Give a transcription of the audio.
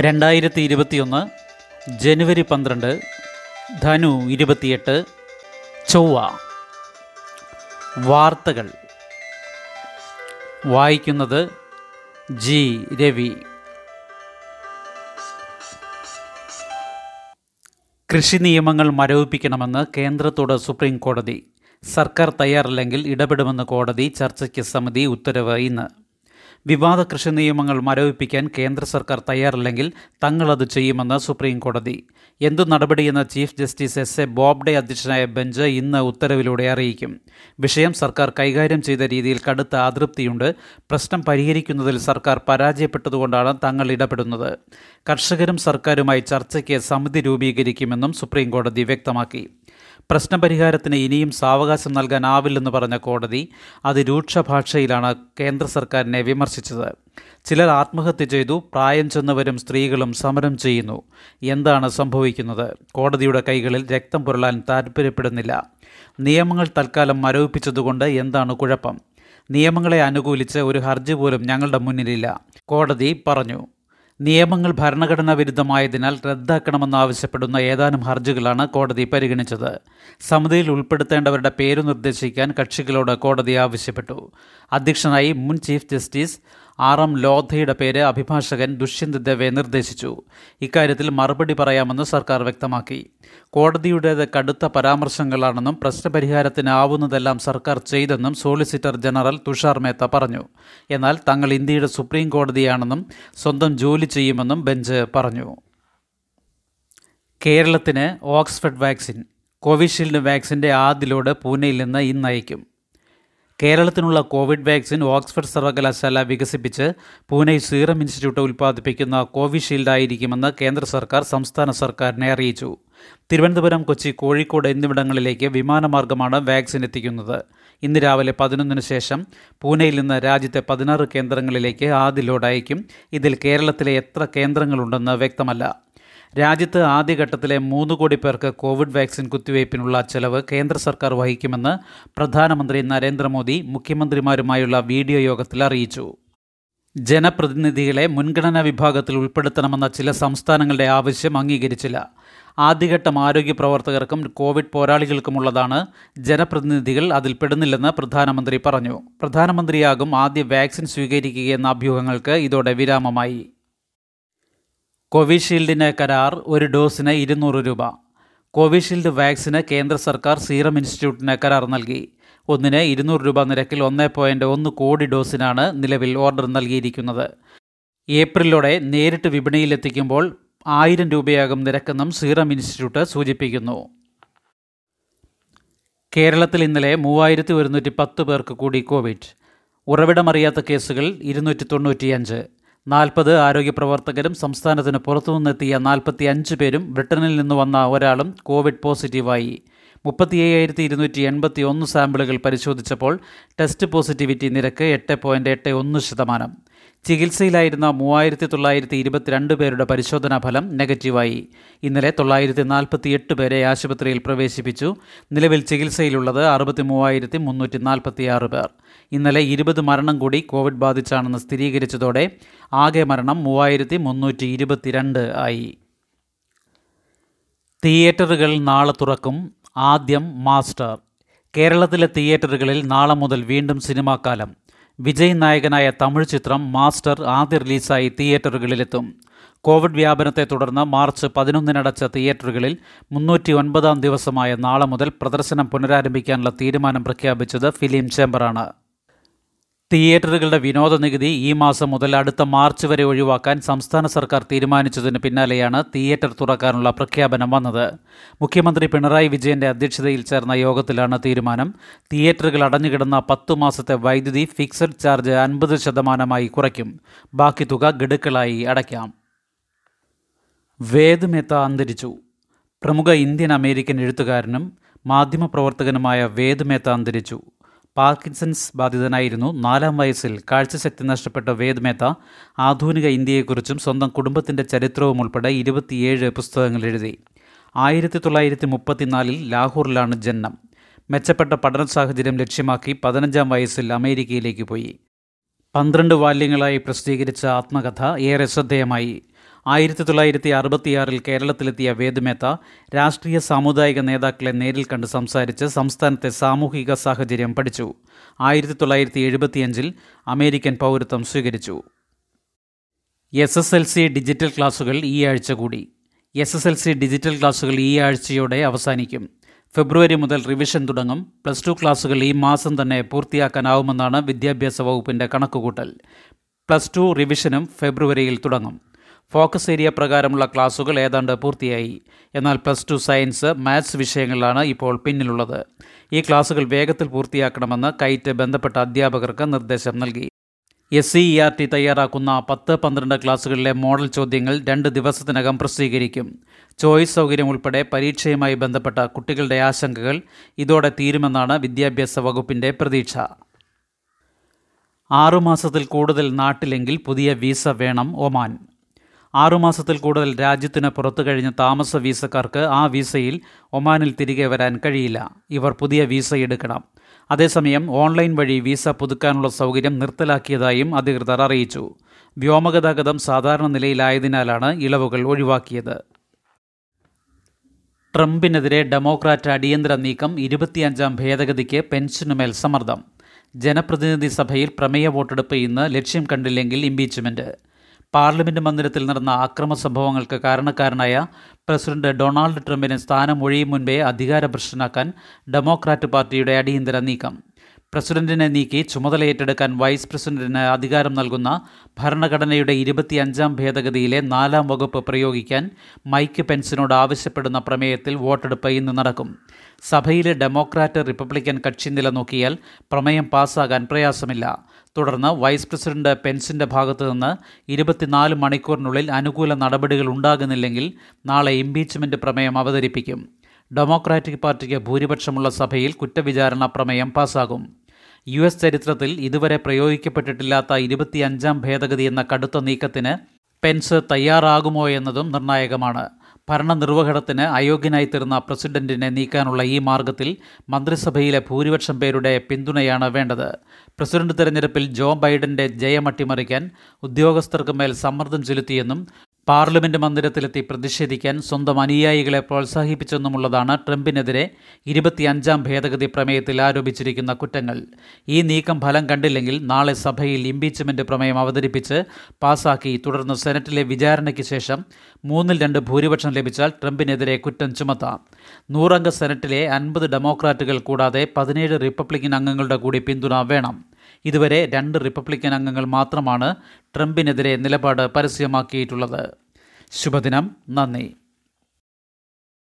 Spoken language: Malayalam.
രണ്ടായിരത്തി ഇരുപത്തിയൊന്ന് ജനുവരി പന്ത്രണ്ട് ധനു ഇരുപത്തിയെട്ട് ചൊവ്വ. വാർത്തകൾ. വായിക്കുന്നത് ജി. രവി. കൃഷി നിയമങ്ങൾ മരവിപ്പിക്കണമെന്ന് കേന്ദ്രത്തോട് സുപ്രീം കോടതി സർക്കാർ തയ്യാറല്ലെങ്കിൽ ഇടപെടുമെന്ന് കോടതി ചർച്ചയ്ക്ക് സമിതി ഉത്തരവ് ഇന്ന്. വിവാദ കൃഷി നിയമങ്ങൾ മരവിപ്പിക്കാൻ കേന്ദ്ര സർക്കാർ തയ്യാറല്ലെങ്കിൽ തങ്ങളത് ചെയ്യുമെന്ന് സുപ്രീം കോടതി. എന്തു നടപടിയെന്ന് chief justice S A Bobde അധ്യക്ഷനായ ബെഞ്ച് ഇന്ന് ഉത്തരവിലൂടെ അറിയിക്കും. വിഷയം സർക്കാർ കൈകാര്യം ചെയ്ത രീതിയിൽ കടുത്ത അതൃപ്തിയുണ്ട്. പ്രശ്നം പരിഹരിക്കുന്നതിൽ സർക്കാർ പരാജയപ്പെട്ടതുകൊണ്ടാണ് തങ്ങൾ ഇടപെടുന്നത്. കർഷകരും സർക്കാരുമായി ചർച്ചയ്ക്ക് സമിതി രൂപീകരിക്കുമെന്നും സുപ്രീം കോടതി വ്യക്തമാക്കി. പ്രശ്നപരിഹാരത്തിന് ഇനിയും സാവകാശം നൽകാനാവില്ലെന്ന് പറഞ്ഞ കോടതി അതിരൂക്ഷ ഭാഷയിലാണ് കേന്ദ്ര സർക്കാരിനെ വിമർശിച്ചത്. ചിലർ ആത്മഹത്യ ചെയ്തു പ്രായം ചെന്നവരും സ്ത്രീകളും സമരം ചെയ്യുന്നു. എന്താണ് സംഭവിക്കുന്നത്? കോടതിയുടെ കൈകളിൽ രക്തം പുരളാൻ താൽപ്പര്യപ്പെടുന്നില്ല നിയമങ്ങൾ തൽക്കാലം മരവിപ്പിച്ചതുകൊണ്ട് എന്താണ് കുഴപ്പം? നിയമങ്ങളെ അനുകൂലിച്ച് ഒരു ഹർജി പോലും ഞങ്ങളുടെ മുന്നിലില്ല. കോടതി പറഞ്ഞു. നിയമങ്ങൾ ഭരണഘടനാ വിരുദ്ധമായതിനാൽ റദ്ദാക്കണമെന്നാവശ്യപ്പെടുന്ന ഏതാനും ഹർജികളാണ് കോടതി പരിഗണിച്ചത്. സമിതിയിൽ ഉൾപ്പെടുത്തേണ്ടവരുടെ പേര് നിർദ്ദേശിക്കാൻ കക്ഷികളോട് കോടതി ആവശ്യപ്പെട്ടു. അധ്യക്ഷനായി മുൻ ചീഫ് ജസ്റ്റിസ് ആർ എം ലോധയുടെ പേര് അഭിഭാഷകൻ ദുഷ്യന്ത് ദവെ നിർദ്ദേശിച്ചു. ഇക്കാര്യത്തിൽ മറുപടി പറയാമെന്ന് സർക്കാർ വ്യക്തമാക്കി. കോടതിയുടേത് കടുത്ത പരാമർശങ്ങളാണെന്നും പ്രശ്നപരിഹാരത്തിനാവുന്നതെല്ലാം സർക്കാർ ചെയ്തെന്നും സോളിസിറ്റർ ജനറൽ തുഷാർ മേത്ത പറഞ്ഞു. എന്നാൽ തങ്ങൾ ഇന്ത്യയുടെ സുപ്രീം കോടതിയാണെന്നും സ്വന്തം ജോലി ചെയ്യുമെന്നും ബെഞ്ച് പറഞ്ഞു. കേരളത്തിന് ഓക്സ്ഫഡ് വാക്സിൻ കോവിഷീൽഡ് വാക്സിന്റെ ആദ്യ ലോഡ് പൂനെയിൽ നിന്ന് ഇന്ന് അയക്കും കേരളത്തിനുള്ള കോവിഡ് വാക്സിൻ ഓക്സ്ഫോർഡ് സർവകലാശാല വികസിപ്പിച്ച് പൂനെ സീറം ഇൻസ്റ്റിറ്റ്യൂട്ട് ഉൽപ്പാദിപ്പിക്കുന്ന കോവിഷീൽഡ് ആയിരിക്കുമെന്ന് കേന്ദ്ര സർക്കാർ സംസ്ഥാന സർക്കാരിനെ അറിയിച്ചു. തിരുവനന്തപുരം കൊച്ചി കോഴിക്കോട് എന്നിവിടങ്ങളിലേക്ക് വിമാനമാർഗമാണ് വാക്സിൻ എത്തിക്കുന്നത്. ഇന്ന് രാവിലെ പതിനൊന്നിന് ശേഷം പൂനെയിൽ നിന്ന് രാജ്യത്തെ പതിനാറ് കേന്ദ്രങ്ങളിലേക്ക് ആദ്യ ലോഡ് അയക്കും ഇതിൽ കേരളത്തിലെ എത്ര കേന്ദ്രങ്ങളുണ്ടെന്ന് വ്യക്തമല്ല. രാജ്യത്ത് ആദ്യഘട്ടത്തിലെ മൂന്ന് കോടി പേർക്ക് കോവിഡ് വാക്സിൻ കുത്തിവയ്പ്പിനുള്ള ചെലവ് കേന്ദ്ര സർക്കാർ വഹിക്കുമെന്ന് പ്രധാനമന്ത്രി നരേന്ദ്രമോദി മുഖ്യമന്ത്രിമാരുമായുള്ള വീഡിയോ യോഗത്തിൽ അറിയിച്ചു. ജനപ്രതിനിധികളെ മുൻഗണനാ വിഭാഗത്തിൽ ഉൾപ്പെടുത്തണമെന്ന ചില സംസ്ഥാനങ്ങളുടെ ആവശ്യം അംഗീകരിച്ചില്ല. ആദ്യഘട്ടം ആരോഗ്യ പ്രവർത്തകർക്കും കോവിഡ് പോരാളികൾക്കുമുള്ളതാണ് ജനപ്രതിനിധികൾ അതിൽ പെടുന്നില്ലെന്ന് പ്രധാനമന്ത്രി പറഞ്ഞു. പ്രധാനമന്ത്രിയാകും ആദ്യ വാക്സിൻ സ്വീകരിക്കുകയെന്ന അഭ്യൂഹങ്ങൾക്ക് ഇതോടെ വിരാമമായി. കോവിഷീൽഡിന് കരാർ ഒരു ഡോസിന് ഇരുന്നൂറ് രൂപ. കോവിഷീൽഡ് വാക്സിന് കേന്ദ്ര സർക്കാർ സീറം ഇൻസ്റ്റിറ്റ്യൂട്ടിന് കരാർ നൽകി. ഒന്നിന് ഇരുന്നൂറ് രൂപ നിരക്കിൽ ഒന്ന് പോയിന്റ് ഒന്ന് കോടി ഡോസിനാണ് നിലവിൽ ഓർഡർ നൽകിയിരിക്കുന്നത്. ഏപ്രിലോടെ നേരിട്ട് വിപണിയിലെത്തിക്കുമ്പോൾ ആയിരം രൂപയാകും നിരക്കെന്നും സീറം ഇൻസ്റ്റിറ്റ്യൂട്ട് സൂചിപ്പിക്കുന്നു. കേരളത്തിൽ ഇന്നലെ മൂവായിരത്തി ഒരുന്നൂറ്റി പത്ത് പേർക്ക് കൂടി കോവിഡ്. ഉറവിടമറിയാത്ത കേസുകൾ ഇരുന്നൂറ്റി തൊണ്ണൂറ്റിയഞ്ച്. നാൽപ്പത് ആരോഗ്യ പ്രവർത്തകരും സംസ്ഥാനത്തിന് പുറത്തുനിന്നെത്തിയ നാൽപ്പത്തി അഞ്ച് പേരും ബ്രിട്ടനിൽ നിന്ന് വന്ന ഒരാളും കോവിഡ് പോസിറ്റീവായി. മുപ്പത്തി അയ്യായിരത്തി ഇരുന്നൂറ്റി എൺപത്തി ഒന്ന് സാമ്പിളുകൾ പരിശോധിച്ചപ്പോൾ ടെസ്റ്റ് പോസിറ്റിവിറ്റി നിരക്ക് എട്ട് പോയിന്റ് എട്ട് ഒന്ന് ശതമാനം. ചികിത്സയിലായിരുന്ന മൂവായിരത്തി തൊള്ളായിരത്തി ഇരുപത്തിരണ്ട് പേരുടെ പരിശോധനാ ഫലം നെഗറ്റീവായി. ഇന്നലെ തൊള്ളായിരത്തി നാൽപ്പത്തി എട്ട് പേരെ ആശുപത്രിയിൽ പ്രവേശിപ്പിച്ചു. നിലവിൽ ചികിത്സയിലുള്ളത് അറുപത്തി മൂവായിരത്തി മുന്നൂറ്റി നാൽപ്പത്തി ആറ് പേർ. ഇന്നലെ ഇരുപത് മരണം കൂടി കോവിഡ് ബാധിച്ചാണെന്ന് സ്ഥിരീകരിച്ചതോടെ ആകെ മരണം മൂവായിരത്തി മുന്നൂറ്റി ഇരുപത്തിരണ്ട് ആയി. തിയേറ്ററുകൾ നാളെ തുറക്കും. ആദ്യം മാസ്റ്റർ. കേരളത്തിലെ തിയേറ്ററുകളിൽ നാളെ മുതൽ വീണ്ടും സിനിമാക്കാലം വിജയ് നായകനായ തമിഴ് ചിത്രം മാസ്റ്റർ ആദ്യ റിലീസായി തിയേറ്ററുകളിലെത്തും. കോവിഡ് വ്യാപനത്തെ തുടർന്ന് മാർച്ച് പതിനൊന്നിനടച്ച തിയേറ്ററുകളിൽ മുന്നൂറ്റി ഒൻപതാം ദിവസമായ നാളെ മുതൽ പ്രദർശനം പുനരാരംഭിക്കാനുള്ള തീരുമാനം പ്രഖ്യാപിച്ചത് ഫിലിം ചേംബറാണ്. തിയേറ്ററുകളുടെ വിനോദ നികുതി ഈ മാസം മുതൽ അടുത്ത മാർച്ച് വരെ ഒഴിവാക്കാൻ സംസ്ഥാന സർക്കാർ തീരുമാനിച്ചതിന് പിന്നാലെയാണ് തിയേറ്റർ തുറക്കാനുള്ള പ്രഖ്യാപനം വന്നത്. മുഖ്യമന്ത്രി പിണറായി വിജയന്റെ അധ്യക്ഷതയിൽ ചേർന്ന യോഗത്തിലാണ് തീരുമാനം. തിയേറ്ററുകൾ അടഞ്ഞുകിടന്ന പത്തു മാസത്തെ വൈദ്യുതി ഫിക്സഡ് ചാർജ് അൻപത് ശതമാനമായി കുറയ്ക്കും. ബാക്കി തുക ഗഡുക്കളായി അടയ്ക്കാം. വേദ് അന്തരിച്ചു. പ്രമുഖ ഇന്ത്യൻ അമേരിക്കൻ എഴുത്തുകാരനും മാധ്യമപ്രവർത്തകനുമായ വേദ് മേത്ത അന്തരിച്ചു. പാർക്കിൻസൺസ് ബാധിതനായിരുന്നു. നാലാം വയസ്സിൽ കാഴ്ചശക്തി നഷ്ടപ്പെട്ട വേദ് മേത്ത ആധുനിക ഇന്ത്യയെക്കുറിച്ചും സ്വന്തം കുടുംബത്തിന്റെ ചരിത്രവും ഉൾപ്പെടെ ഇരുപത്തിയേഴ് പുസ്തകങ്ങൾ എഴുതി. ആയിരത്തി തൊള്ളായിരത്തി മുപ്പത്തിനാലിൽ ലാഹോറിലാണ് ജനനം. മെച്ചപ്പെട്ട പഠന സാഹചര്യം ലക്ഷ്യമാക്കി പതിനഞ്ചാം വയസ്സിൽ അമേരിക്കയിലേക്ക് പോയി. പന്ത്രണ്ട് വാല്യങ്ങളായി പ്രസിദ്ധീകരിച്ച ആത്മകഥ ഏറെ ശ്രദ്ധേയമായി. ആയിരത്തി തൊള്ളായിരത്തി അറുപത്തിയാറിൽ കേരളത്തിലെത്തിയ വേദുമേത്ത രാഷ്ട്രീയ സാമുദായിക നേതാക്കളെ നേരിൽ കണ്ട് സംസാരിച്ച് സംസ്ഥാനത്തെ സാമൂഹിക സാഹചര്യം പഠിച്ചു. ആയിരത്തി തൊള്ളായിരത്തി എഴുപത്തിയഞ്ചിൽ അമേരിക്കൻ പൗരത്വം സ്വീകരിച്ചു. S S L C digital ക്ലാസുകൾ ഈ ആഴ്ച കൂടി. S S L C digital ക്ലാസുകൾ ഈ ആഴ്ചയോടെ അവസാനിക്കും. ഫെബ്രുവരി മുതൽ റിവിഷൻ തുടങ്ങും. പ്ലസ് ടു ക്ലാസുകൾ ഈ മാസം തന്നെ പൂർത്തിയാക്കാനാവുമെന്നാണ് വിദ്യാഭ്യാസ വകുപ്പിന്റെ കണക്കുകൂട്ടൽ. പ്ലസ് ടു റിവിഷനും ഫെബ്രുവരിയിൽ തുടങ്ങും. ഫോക്കസ് ഏരിയ പ്രകാരമുള്ള ക്ലാസുകൾ ഏതാണ്ട് പൂർത്തിയായി. എന്നാൽ പ്ലസ് ടു സയൻസ് മാത്സ് വിഷയങ്ങളിലാണ് ഇപ്പോൾ പിന്നിലുള്ളത്. ഈ ക്ലാസുകൾ വേഗത്തിൽ പൂർത്തിയാക്കണമെന്ന് കൈറ്റ് ബന്ധപ്പെട്ട അധ്യാപകർക്ക് നിർദ്ദേശം നൽകി. S C E R T തയ്യാറാക്കുന്ന പത്ത് പന്ത്രണ്ട് ക്ലാസുകളിലെ മോഡൽ ചോദ്യങ്ങൾ രണ്ട് ദിവസത്തിനകം പ്രസിദ്ധീകരിക്കും. ചോയ്സ് സൗകര്യം ഉൾപ്പെടെ പരീക്ഷയുമായി ബന്ധപ്പെട്ട കുട്ടികളുടെ ആശങ്കകൾ ഇതോടെ തീരുമെന്നാണ് വിദ്യാഭ്യാസ വകുപ്പിന്റെ പ്രതീക്ഷ. ആറുമാസത്തിൽ കൂടുതൽ നാട്ടിലെങ്കിൽ പുതിയ വിസ വേണം ഒമാൻ. ആറുമാസത്തിൽ കൂടുതൽ രാജ്യത്തിന് പുറത്തു കഴിഞ്ഞ താമസ വീസക്കാർക്ക് ആ വീസയിൽ ഒമാനിൽ തിരികെ വരാൻ കഴിയില്ല. ഇവർ പുതിയ വീസ എടുക്കണം. അതേസമയം ഓൺലൈൻ വഴി വീസ പുതുക്കാനുള്ള സൗകര്യം നിർത്തലാക്കിയതായും അധികൃതർ അറിയിച്ചു. വ്യോമഗതാഗതം സാധാരണ നിലയിലായതിനാലാണ് ഇളവുകൾ ഒഴിവാക്കിയത്. ട്രംപിനെതിരെ ഡെമോക്രാറ്റ് അടിയന്തര നീക്കം ഇരുപത്തിയഞ്ചാം ഭേദഗതിക്ക് പെൻഷനുമേൽ സമ്മർദ്ദം. ജനപ്രതിനിധി സഭയിൽ പ്രമേയ വോട്ടെടുപ്പ് ഇന്ന് ലക്ഷ്യം കണ്ടില്ലെങ്കിൽ ഇംപീച്ച്മെന്റ്. പാർലമെന്റ് മന്ദിരത്തിൽ നടന്ന അക്രമ സംഭവങ്ങൾക്ക് കാരണക്കാരനായ പ്രസിഡന്റ് ഡൊണാൾഡ് ട്രംപിനെ സ്ഥാനം ഒഴിയും മുൻപേ അധികാരഭ്രഷ്ടനാക്കാൻ ഡെമോക്രാറ്റ് പാർട്ടിയുടെ അടിയന്തര നീക്കം. പ്രസിഡന്റിനെ നീക്കി ചുമതലയേറ്റെടുക്കാൻ വൈസ് പ്രസിഡന്റിന് അധികാരം നൽകുന്ന ഭരണഘടനയുടെ ഇരുപത്തിയഞ്ചാം ഭേദഗതിയിലെ നാലാം വകുപ്പ് പ്രയോഗിക്കാൻ മൈക്ക് പെൻസിനോട് ആവശ്യപ്പെടുന്ന പ്രമേയത്തിൽ വോട്ടെടുപ്പ് ഇന്ന് നടക്കും. സഭയിലെ ഡെമോക്രാറ്റ് റിപ്പബ്ലിക്കൻ കക്ഷി നില നോക്കിയാൽ പ്രമേയം പാസ്സാകാൻ പ്രയാസമില്ല. തുടർന്ന് വൈസ് പ്രസിഡന്റ് പെൻസിന്റെ ഭാഗത്തുനിന്ന് ഇരുപത്തിനാല് മണിക്കൂറിനുള്ളിൽ അനുകൂല നടപടികൾ ഉണ്ടാകുന്നില്ലെങ്കിൽ നാളെ ഇംപീച്ച്മെന്റ് പ്രമേയം അവതരിപ്പിക്കും. ഡെമോക്രാറ്റിക് പാർട്ടിക്ക് ഭൂരിപക്ഷമുള്ള സഭയിൽ കുറ്റവിചാരണ പ്രമേയം പാസ്സാകും യു എസ് ചരിത്രത്തിൽ ഇതുവരെ പ്രയോഗിക്കപ്പെട്ടിട്ടില്ലാത്ത ഇരുപത്തിയഞ്ചാം ഭേദഗതി എന്ന കടുത്ത നീക്കത്തിന് പെൻസ് തയ്യാറാകുമോ എന്നതും നിർണായകമാണ്. ഭരണനിർവഹണത്തിന് അയോഗ്യനായി തീർന്ന പ്രസിഡന്റിനെ നീക്കാനുള്ള ഈ മാർഗത്തിൽ മന്ത്രിസഭയിലെ ഭൂരിപക്ഷം പേരുടെ പിന്തുണയാണ് വേണ്ടത്. പ്രസിഡന്റ് തെരഞ്ഞെടുപ്പിൽ ജോ ബൈഡന്റെ ജയം അട്ടിമറിക്കാൻ ഉദ്യോഗസ്ഥർക്ക് മേൽ സമ്മർദ്ദം ചെലുത്തിയെന്നും പാർലമെന്റ് മന്ദിരത്തിലെത്തി പ്രതിഷേധിക്കാൻ സ്വന്തം അനുയായികളെ പ്രോത്സാഹിപ്പിച്ചെന്നുമുള്ളതാണ് ട്രംപിനെതിരെ ഇരുപത്തിയഞ്ചാം ഭേദഗതി പ്രമേയത്തിൽ ആരോപിച്ചിരിക്കുന്ന കുറ്റങ്ങൾ. ഈ നീക്കം ഫലം കണ്ടില്ലെങ്കിൽ നാളെ സഭയിൽ ഇംപീച്ച്മെന്റ് പ്രമേയം അവതരിപ്പിച്ച് പാസാക്കി. തുടർന്ന് സെനറ്റിലെ വിചാരണയ്ക്ക് ശേഷം മൂന്നിൽ രണ്ട് ഭൂരിപക്ഷം ലഭിച്ചാൽ ട്രംപിനെതിരെ കുറ്റം ചുമത്താം. നൂറംഗ സെനറ്റിലെ അൻപത് ഡെമോക്രാറ്റുകൾ കൂടാതെ പതിനേഴ് റിപ്പബ്ലിക്കൻ അംഗങ്ങളുടെ കൂടി പിന്തുണ വേണം. ഇതുവരെ രണ്ട് റിപ്പബ്ലിക്കൻ അംഗങ്ങൾ മാത്രമാണ് ട്രംപിനെതിരെ നിലപാട് പരസ്യമാക്കിയിട്ടുള്ളത്. ശുഭദിനം. നന്ദി.